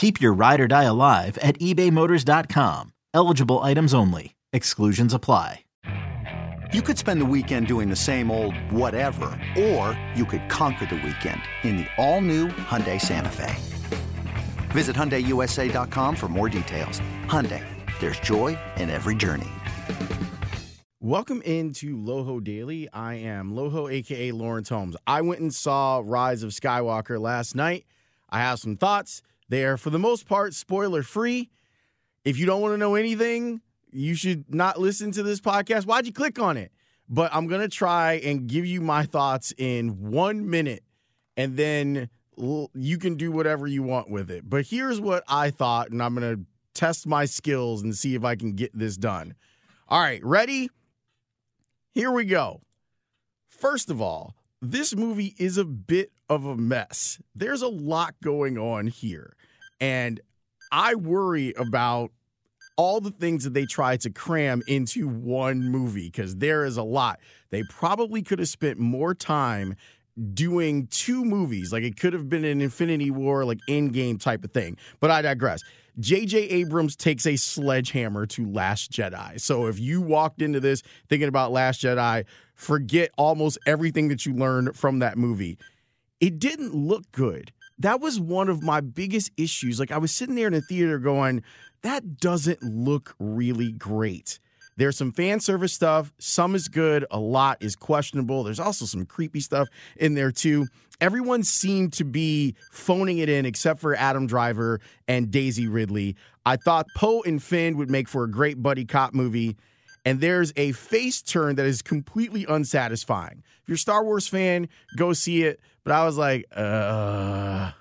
Keep your ride or die alive at ebaymotors.com. Eligible items only. Exclusions apply. You could spend the weekend doing the same old whatever, or you could conquer the weekend in the all-new Hyundai Santa Fe. Visit HyundaiUSA.com for more details. Hyundai, there's joy in every journey. Welcome into Loho Daily. I am Loho, aka Lawrence Holmes. I went and saw Rise of Skywalker last night. I have some thoughts. They are, for the most part, spoiler free. If you don't want to know anything, you should not listen to this podcast. Why'd you click on it? But I'm going to try and give you my thoughts in one minute, and then you can do whatever you want with it. But here's what I thought, and I'm going to test my skills and see if I can get this done. All right, ready? Here we go. First of all, this movie is a bit of a mess. There's a lot going on here. And I worry about all the things that they try to cram into one movie because there is a lot. They probably could have spent more time doing two movies. Like it could have been an Infinity War, like Endgame type of thing. But I digress. J.J. Abrams takes a sledgehammer to Last Jedi. So if you walked into this thinking about Last Jedi, forget almost everything that you learned from that movie. It didn't look good. That was one of my biggest issues. Like I was sitting there in the theater going, that doesn't look really great. There's some fan service stuff. Some is good. A lot is questionable. There's also some creepy stuff in there, too. Everyone seemed to be phoning it in except for Adam Driver and Daisy Ridley. I thought Poe and Finn would make for a great buddy cop movie. And there's a face turn that is completely unsatisfying. If you're a Star Wars fan, go see it. But I was like, uh.